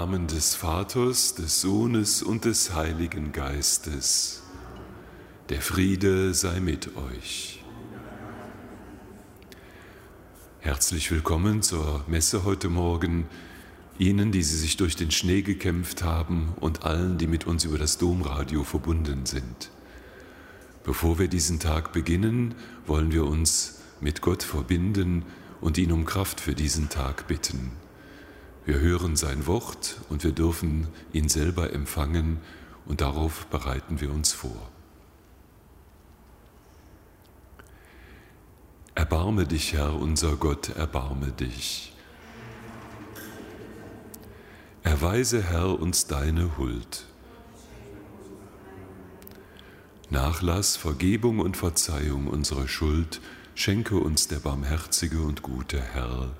Namen des Vaters, des Sohnes und des Heiligen Geistes. Der Friede sei mit euch. Herzlich willkommen zur Messe heute Morgen, Ihnen, die Sie sich durch den Schnee gekämpft haben und allen, die mit uns über das Domradio verbunden sind. Bevor wir diesen Tag beginnen, wollen wir uns mit Gott verbinden und ihn um Kraft für diesen Tag bitten. Wir hören sein Wort und wir dürfen ihn selber empfangen und darauf bereiten wir uns vor. Erbarme dich, Herr, unser Gott, erbarme dich. Erweise, Herr, uns deine Huld. Nachlass, Vergebung und Verzeihung unserer Schuld schenke uns der barmherzige und gute Herr.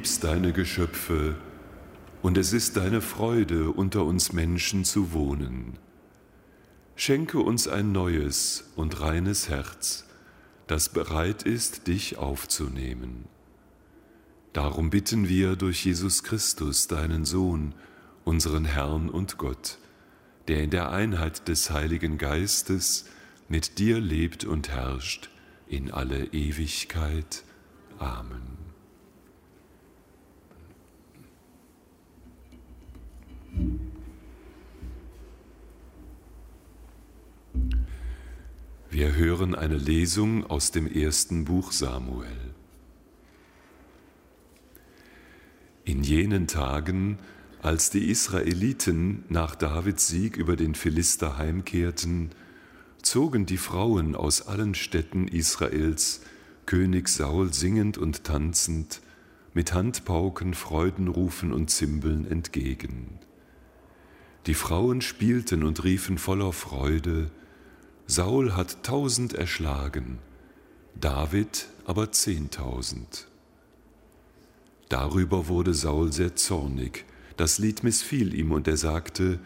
Liebst deine Geschöpfe, und es ist deine Freude, unter uns Menschen zu wohnen. Schenke uns ein neues und reines Herz, das bereit ist, dich aufzunehmen. Darum bitten wir durch Jesus Christus, deinen Sohn, unseren Herrn und Gott, der in der Einheit des Heiligen Geistes mit dir lebt und herrscht in alle Ewigkeit. Amen. Wir hören eine Lesung aus dem ersten Buch Samuel. In jenen Tagen, als die Israeliten nach Davids Sieg über den Philister heimkehrten, zogen die Frauen aus allen Städten Israels König Saul singend und tanzend, mit Handpauken, Freudenrufen und Zimbeln entgegen. Die Frauen spielten und riefen voller Freude, Saul hat tausend erschlagen, David aber zehntausend. Darüber wurde Saul sehr zornig, das Lied missfiel ihm und er sagte,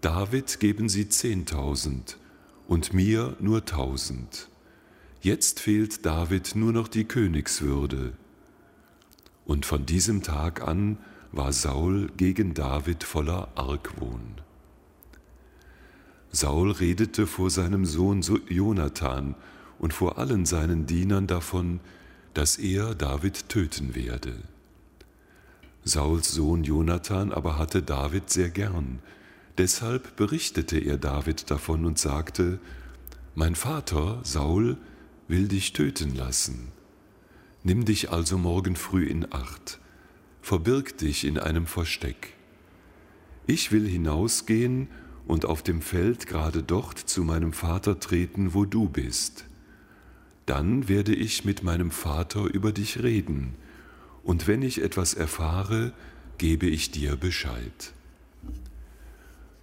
David geben Sie zehntausend und mir nur tausend. Jetzt fehlt David nur noch die Königswürde. Und von diesem Tag an war Saul gegen David voller Argwohn. Saul redete vor seinem Sohn Jonathan und vor allen seinen Dienern davon, dass er David töten werde. Sauls Sohn Jonathan aber hatte David sehr gern, deshalb berichtete er David davon und sagte, Mein Vater, Saul, will dich töten lassen. Nimm dich also morgen früh in Acht, verbirg dich in einem Versteck. Ich will hinausgehen und auf dem Feld gerade dort zu meinem Vater treten, wo du bist. Dann werde ich mit meinem Vater über dich reden, und wenn ich etwas erfahre, gebe ich dir Bescheid.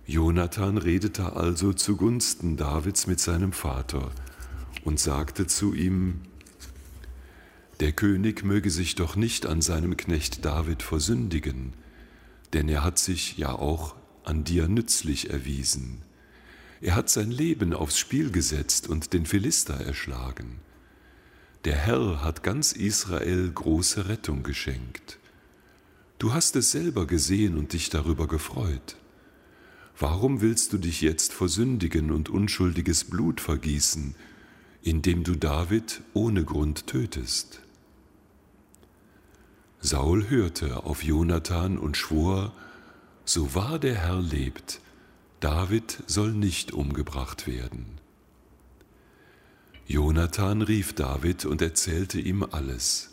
Jonathan redete also zugunsten Davids mit seinem Vater und sagte zu ihm, der König möge sich doch nicht an seinem Knecht David versündigen, denn er hat sich ja auch an dir nützlich erwiesen. Er hat sein Leben aufs Spiel gesetzt und den Philister erschlagen. Der Herr hat ganz Israel große Rettung geschenkt. Du hast es selber gesehen und dich darüber gefreut. Warum willst du dich jetzt versündigen und unschuldiges Blut vergießen, indem du David ohne Grund tötest? Saul hörte auf Jonathan und schwor, so wahr der Herr lebt, David soll nicht umgebracht werden. Jonathan rief David und erzählte ihm alles.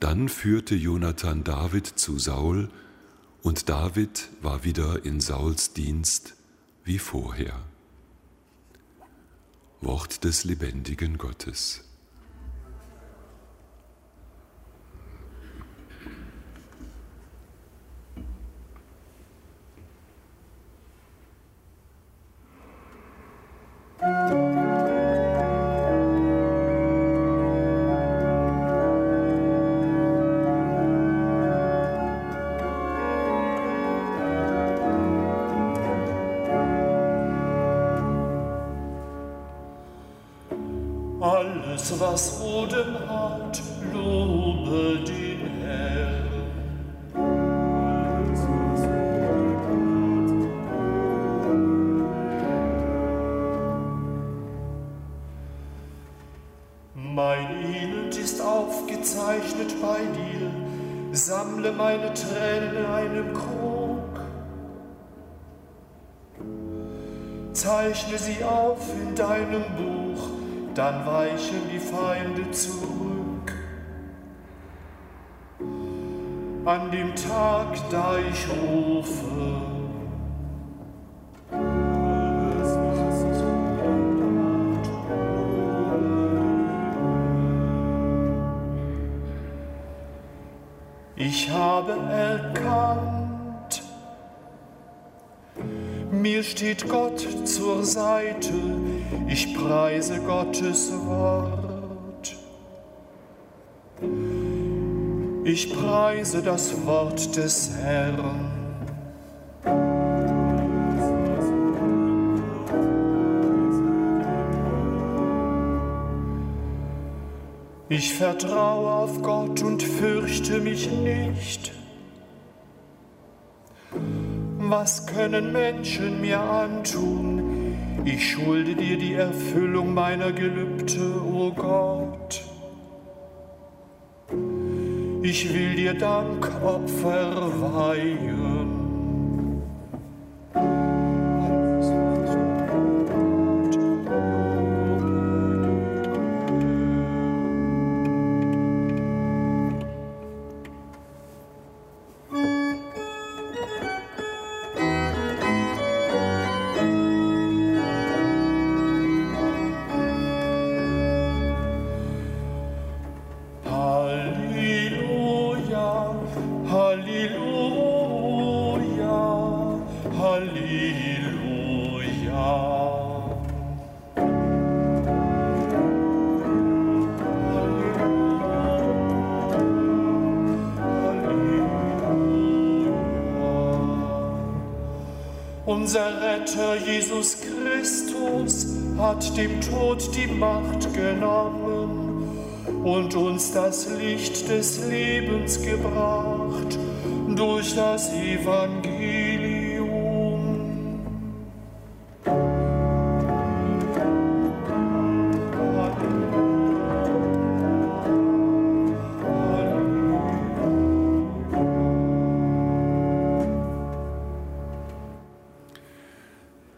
Dann führte Jonathan David zu Saul, und David war wieder in Sauls Dienst wie vorher. Wort des lebendigen Gottes. Dann weichen die Feinde zurück. An dem Tag, da ich rufe, Ich habe erkannt, mir steht Gott zur Seite, ich preise Gottes Wort. Ich preise das Wort des Herrn. Ich vertraue auf Gott und fürchte mich nicht. Was können Menschen mir antun? Ich schulde dir die Erfüllung meiner Gelübde, o oh Gott. Ich will dir Dankopfer weihen. Unser Retter Jesus Christus hat dem Tod die Macht genommen und uns das Licht des Lebens gebracht durch das Evangelium.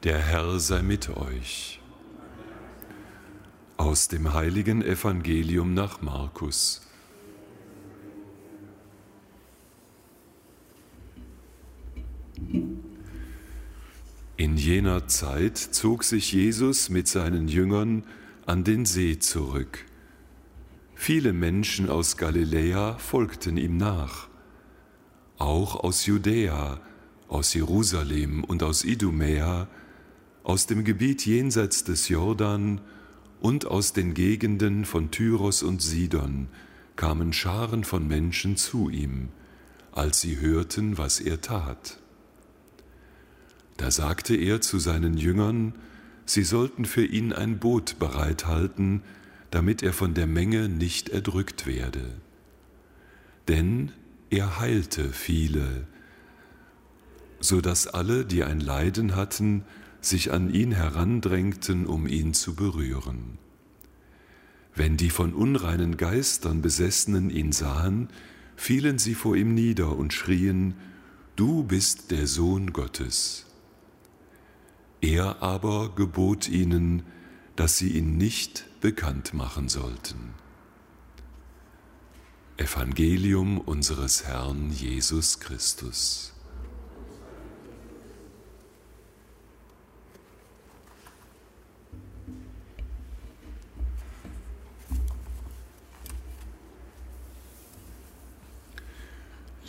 Sei mit euch. Aus dem heiligen Evangelium nach Markus. In jener Zeit zog sich Jesus mit seinen Jüngern an den See zurück. Viele Menschen aus Galiläa folgten ihm nach, auch aus Judäa, aus Jerusalem und aus Idumäa, aus dem Gebiet jenseits des Jordan und aus den Gegenden von Tyros und Sidon kamen Scharen von Menschen zu ihm, als sie hörten, was er tat. Da sagte er zu seinen Jüngern, sie sollten für ihn ein Boot bereithalten, damit er von der Menge nicht erdrückt werde. Denn er heilte viele, so dass alle, die ein Leiden hatten, sich an ihn herandrängten, um ihn zu berühren. Wenn die von unreinen Geistern Besessenen ihn sahen, fielen sie vor ihm nieder und schrien, Du bist der Sohn Gottes. Er aber gebot ihnen, dass sie ihn nicht bekannt machen sollten. Evangelium unseres Herrn Jesus Christus.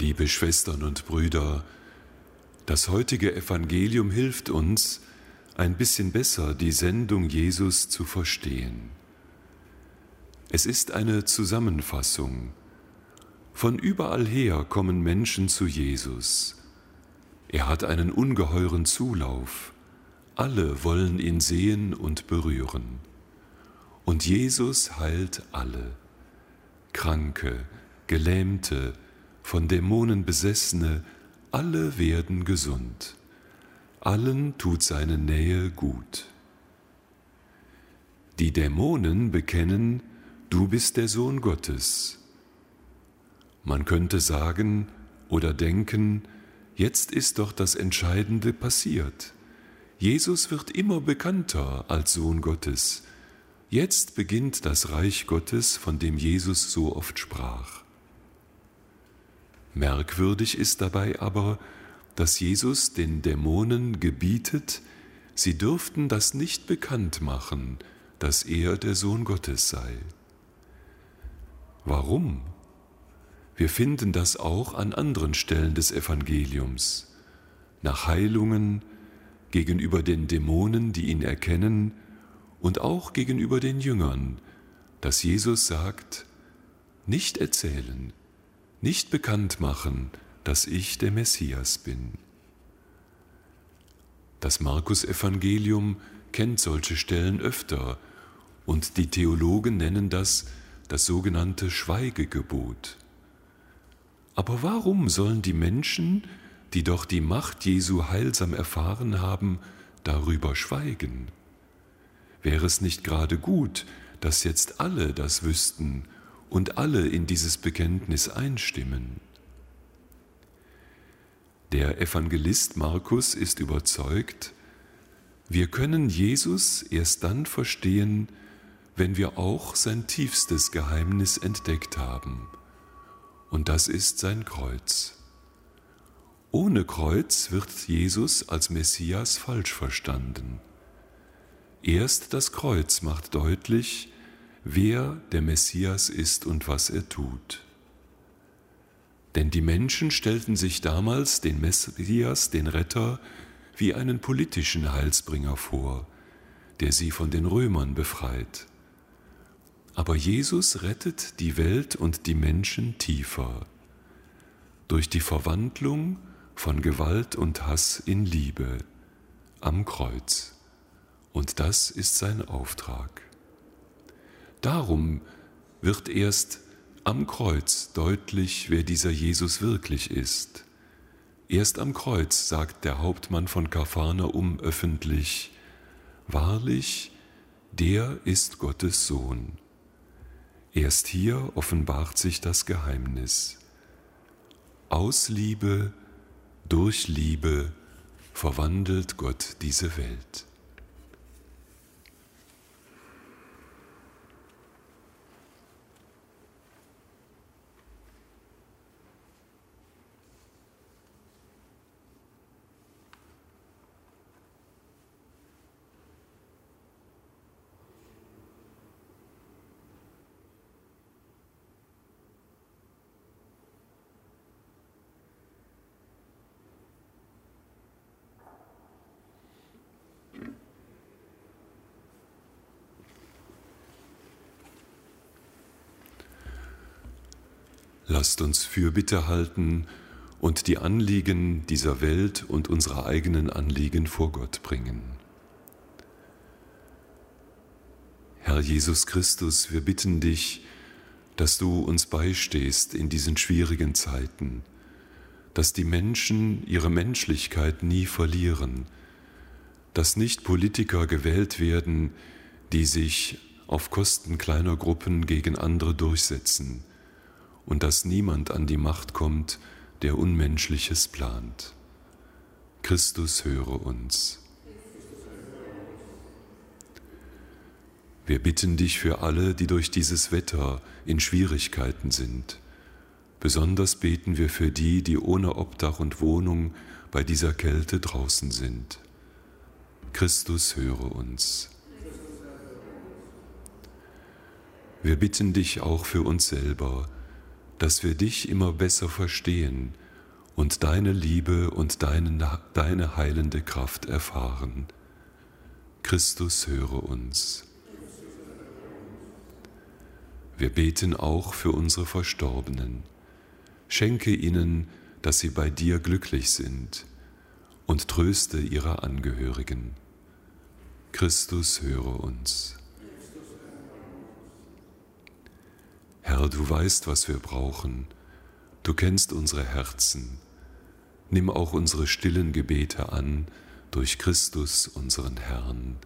Liebe Schwestern und Brüder, das heutige Evangelium hilft uns, ein bisschen besser die Sendung Jesus zu verstehen. Es ist eine Zusammenfassung. Von überall her kommen Menschen zu Jesus. Er hat einen ungeheuren Zulauf. Alle wollen ihn sehen und berühren. Und Jesus heilt alle. Kranke, Gelähmte, von Dämonen besessene, alle werden gesund. Allen tut seine Nähe gut. Die Dämonen bekennen, du bist der Sohn Gottes. Man könnte sagen oder denken, jetzt ist doch das Entscheidende passiert. Jesus wird immer bekannter als Sohn Gottes. Jetzt beginnt das Reich Gottes, von dem Jesus so oft sprach. Merkwürdig ist dabei aber, dass Jesus den Dämonen gebietet, sie dürften das nicht bekannt machen, dass er der Sohn Gottes sei. Warum? Wir finden das auch an anderen Stellen des Evangeliums. Nach Heilungen, gegenüber den Dämonen, die ihn erkennen, und auch gegenüber den Jüngern, dass Jesus sagt, nicht erzählen, nicht bekannt machen, dass ich der Messias bin. Das Markus-Evangelium kennt solche Stellen öfter und die Theologen nennen das das sogenannte Schweigegebot. Aber warum sollen die Menschen, die doch die Macht Jesu heilsam erfahren haben, darüber schweigen? Wäre es nicht gerade gut, dass jetzt alle das wüssten und alle in dieses Bekenntnis einstimmen? Der Evangelist Markus ist überzeugt, wir können Jesus erst dann verstehen, wenn wir auch sein tiefstes Geheimnis entdeckt haben. Und das ist sein Kreuz. Ohne Kreuz wird Jesus als Messias falsch verstanden. Erst das Kreuz macht deutlich, wer der Messias ist und was er tut. Denn die Menschen stellten sich damals den Messias, den Retter, wie einen politischen Heilsbringer vor, der sie von den Römern befreit. Aber Jesus rettet die Welt und die Menschen tiefer durch die Verwandlung von Gewalt und Hass in Liebe am Kreuz. Und das ist sein Auftrag. Darum wird erst am Kreuz deutlich, wer dieser Jesus wirklich ist. Erst am Kreuz sagt der Hauptmann von Kapharnaum öffentlich, Wahrlich, der ist Gottes Sohn. Erst hier offenbart sich das Geheimnis. Aus Liebe, durch Liebe verwandelt Gott diese Welt. Lasst uns Fürbitte halten und die Anliegen dieser Welt und unsere eigenen Anliegen vor Gott bringen. Herr Jesus Christus, wir bitten dich, dass du uns beistehst in diesen schwierigen Zeiten, dass die Menschen ihre Menschlichkeit nie verlieren, dass nicht Politiker gewählt werden, die sich auf Kosten kleiner Gruppen gegen andere durchsetzen, und dass niemand an die Macht kommt, der Unmenschliches plant. Christus höre uns. Wir bitten dich für alle, die durch dieses Wetter in Schwierigkeiten sind. Besonders beten wir für die, die ohne Obdach und Wohnung bei dieser Kälte draußen sind. Christus höre uns. Wir bitten dich auch für uns selber, dass wir dich immer besser verstehen und deine Liebe und deine, deine heilende Kraft erfahren. Christus höre uns. Wir beten auch für unsere Verstorbenen. Schenke ihnen, dass sie bei dir glücklich sind und tröste ihre Angehörigen. Christus höre uns. Herr, du weißt, was wir brauchen. Du kennst unsere Herzen. Nimm auch unsere stillen Gebete an durch Christus, unseren Herrn.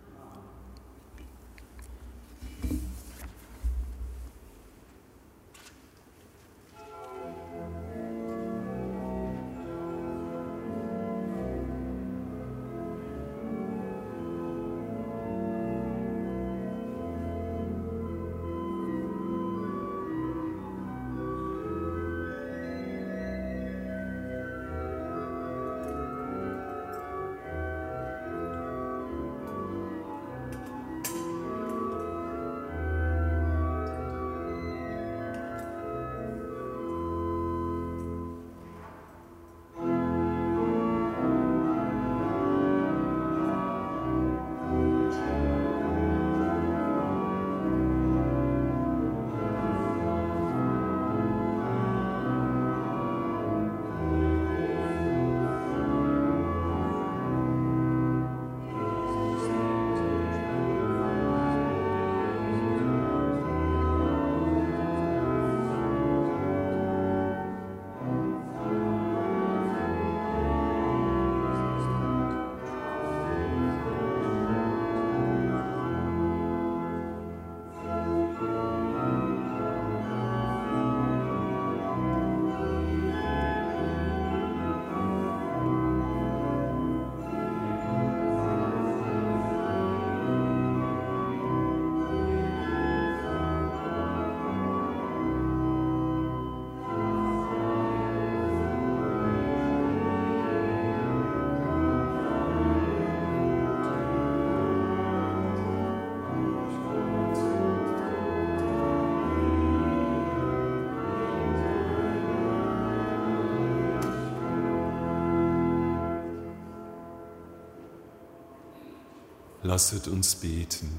Lasset uns beten.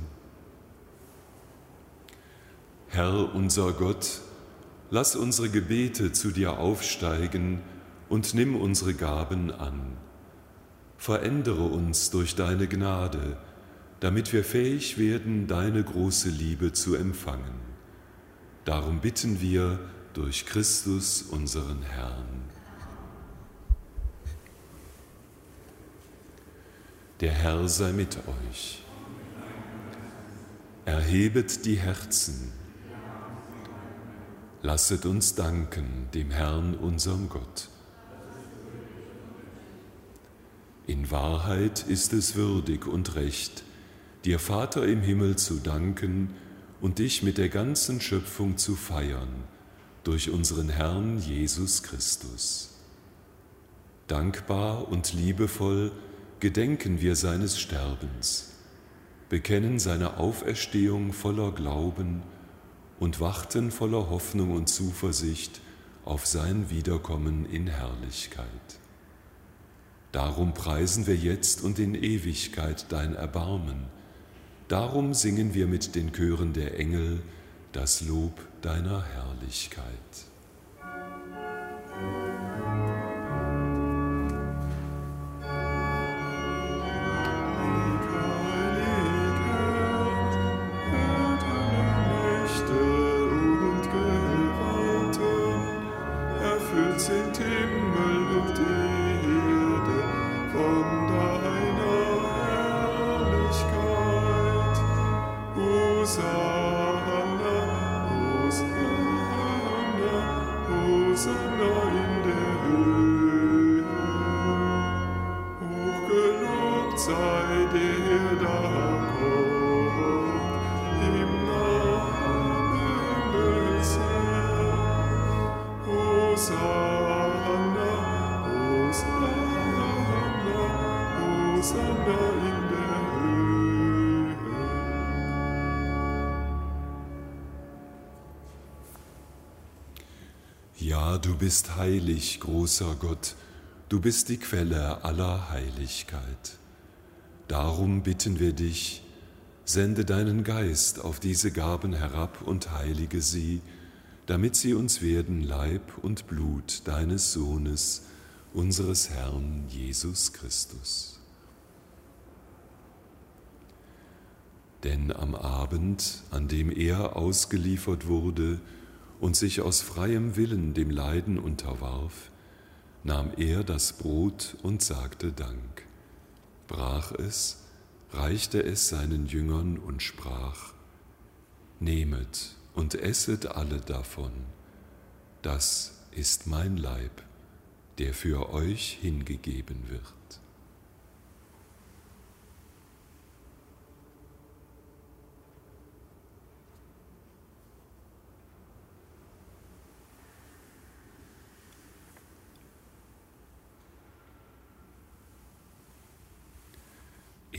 Herr unser Gott, lass unsere Gebete zu dir aufsteigen und nimm unsere Gaben an. Verändere uns durch deine Gnade, damit wir fähig werden, deine große Liebe zu empfangen. Darum bitten wir durch Christus unseren Herrn. Der Herr sei mit euch. Erhebet die Herzen. Lasset uns danken dem Herrn, unserem Gott. In Wahrheit ist es würdig und recht, dir Vater im Himmel zu danken und dich mit der ganzen Schöpfung zu feiern durch unseren Herrn Jesus Christus. Dankbar und liebevoll gedenken wir seines Sterbens, bekennen seine Auferstehung voller Glauben und warten voller Hoffnung und Zuversicht auf sein Wiederkommen in Herrlichkeit. Darum preisen wir jetzt und in Ewigkeit dein Erbarmen. Darum singen wir mit den Chören der Engel das Lob deiner Herrlichkeit. Bist heilig, großer Gott, du bist die Quelle aller Heiligkeit. Darum bitten wir dich, sende deinen Geist auf diese Gaben herab und heilige sie, damit sie uns werden Leib und Blut deines Sohnes, unseres Herrn Jesus Christus. Denn am Abend, an dem er ausgeliefert wurde und sich aus freiem Willen dem Leiden unterwarf, nahm er das Brot und sagte Dank, brach es, reichte es seinen Jüngern und sprach, Nehmet und esset alle davon, das ist mein Leib, der für euch hingegeben wird.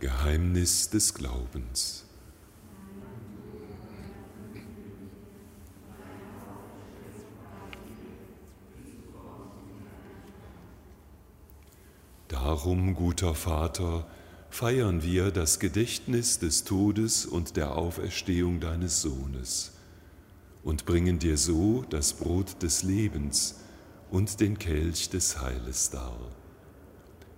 Geheimnis des Glaubens. Darum, guter Vater, feiern wir das Gedächtnis des Todes und der Auferstehung deines Sohnes und bringen dir so das Brot des Lebens und den Kelch des Heiles dar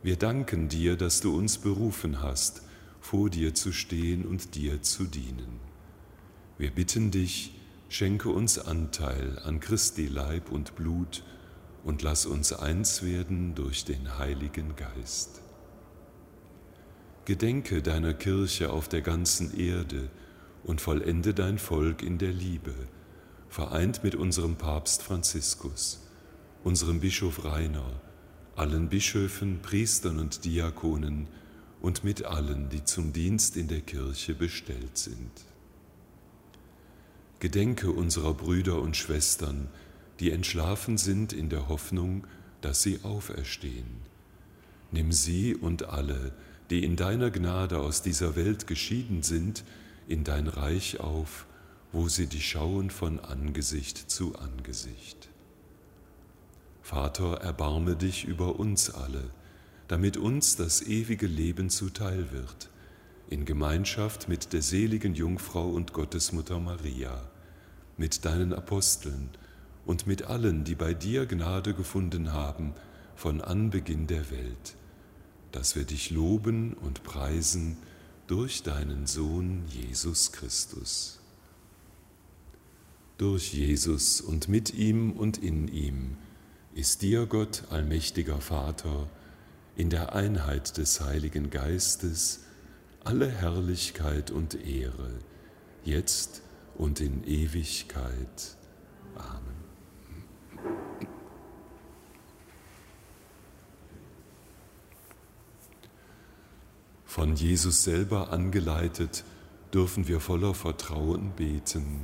wir danken dir, dass du uns berufen hast, vor dir zu stehen und dir zu dienen. Wir bitten dich, schenke uns Anteil an Christi Leib und Blut und lass uns eins werden durch den Heiligen Geist. Gedenke deiner Kirche auf der ganzen Erde und vollende dein Volk in der Liebe, vereint mit unserem Papst Franziskus, unserem Bischof Rainer, allen Bischöfen, Priestern und Diakonen und mit allen, die zum Dienst in der Kirche bestellt sind. Gedenke unserer Brüder und Schwestern, die entschlafen sind in der Hoffnung, dass sie auferstehen. Nimm sie und alle, die in deiner Gnade aus dieser Welt geschieden sind, in dein Reich auf, wo sie dich schauen von Angesicht zu Angesicht. Vater, erbarme dich über uns alle, damit uns das ewige Leben zuteil wird, in Gemeinschaft mit der seligen Jungfrau und Gottesmutter Maria, mit deinen Aposteln und mit allen, die bei dir Gnade gefunden haben von Anbeginn der Welt, dass wir dich loben und preisen durch deinen Sohn Jesus Christus. Durch Jesus und mit ihm und in ihm ist dir, Gott, allmächtiger Vater, in der Einheit des Heiligen Geistes alle Herrlichkeit und Ehre, jetzt und in Ewigkeit. Amen. Von Jesus selber angeleitet, dürfen wir voller Vertrauen beten.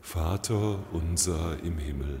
Vater unser im Himmel,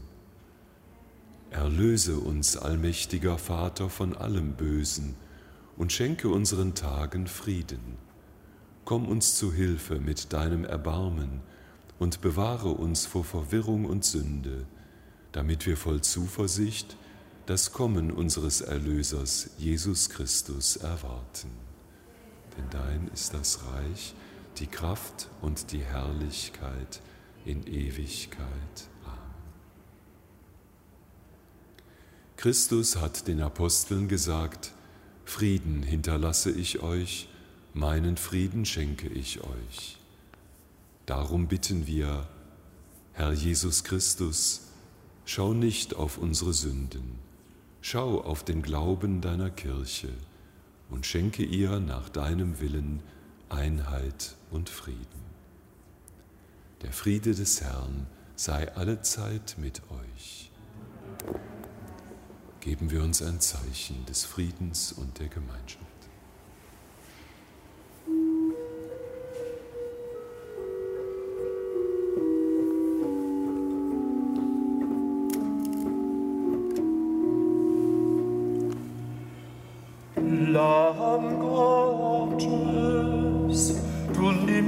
Erlöse uns, allmächtiger Vater, von allem Bösen und schenke unseren Tagen Frieden. Komm uns zu Hilfe mit deinem Erbarmen und bewahre uns vor Verwirrung und Sünde, damit wir voll Zuversicht das Kommen unseres Erlösers Jesus Christus erwarten. Denn dein ist das Reich, die Kraft und die Herrlichkeit in Ewigkeit. Christus hat den Aposteln gesagt, Frieden hinterlasse ich euch, meinen Frieden schenke ich euch. Darum bitten wir, Herr Jesus Christus, schau nicht auf unsere Sünden, schau auf den Glauben deiner Kirche und schenke ihr nach deinem Willen Einheit und Frieden. Der Friede des Herrn sei allezeit mit euch. Geben wir uns ein Zeichen des Friedens und der Gemeinschaft.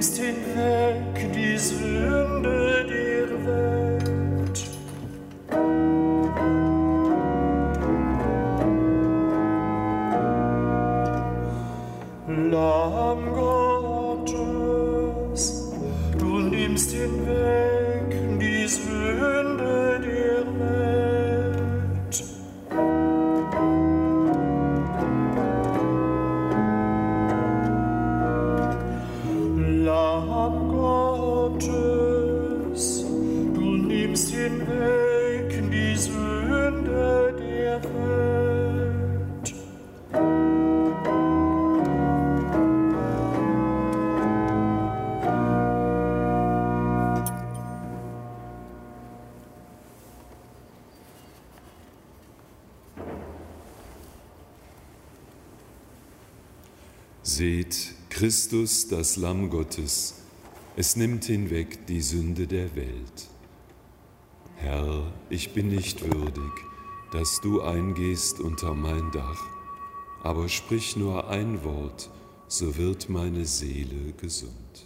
Seht, Christus, das Lamm Gottes, es nimmt hinweg die Sünde der Welt. Herr, ich bin nicht würdig, dass du eingehst unter mein Dach, aber sprich nur ein Wort, so wird meine Seele gesund.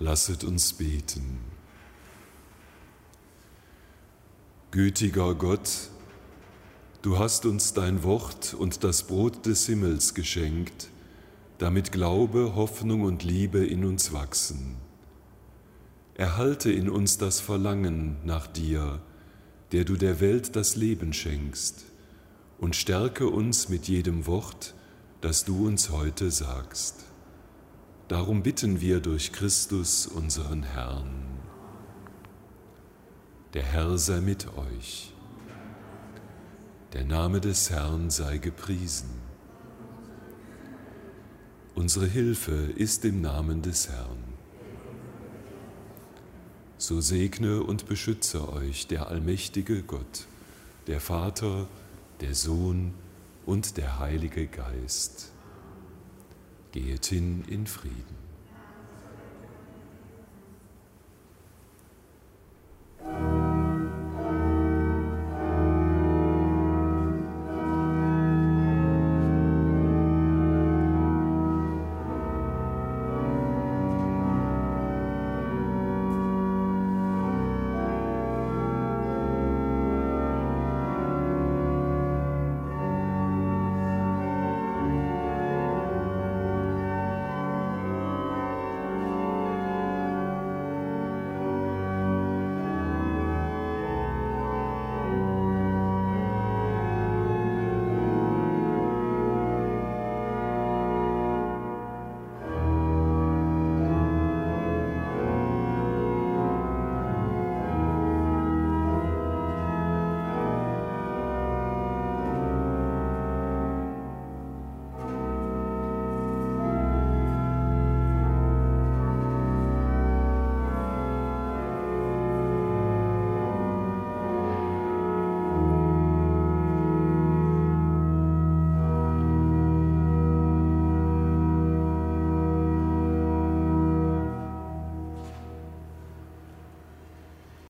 Lasset uns beten. Gütiger Gott, du hast uns dein Wort und das Brot des Himmels geschenkt, damit Glaube, Hoffnung und Liebe in uns wachsen. Erhalte in uns das Verlangen nach dir, der du der Welt das Leben schenkst, und stärke uns mit jedem Wort, das du uns heute sagst. Darum bitten wir durch Christus unseren Herrn. Der Herr sei mit euch. Der Name des Herrn sei gepriesen. Unsere Hilfe ist im Namen des Herrn. So segne und beschütze euch der allmächtige Gott, der Vater, der Sohn und der Heilige Geist. Geht hin in Frieden.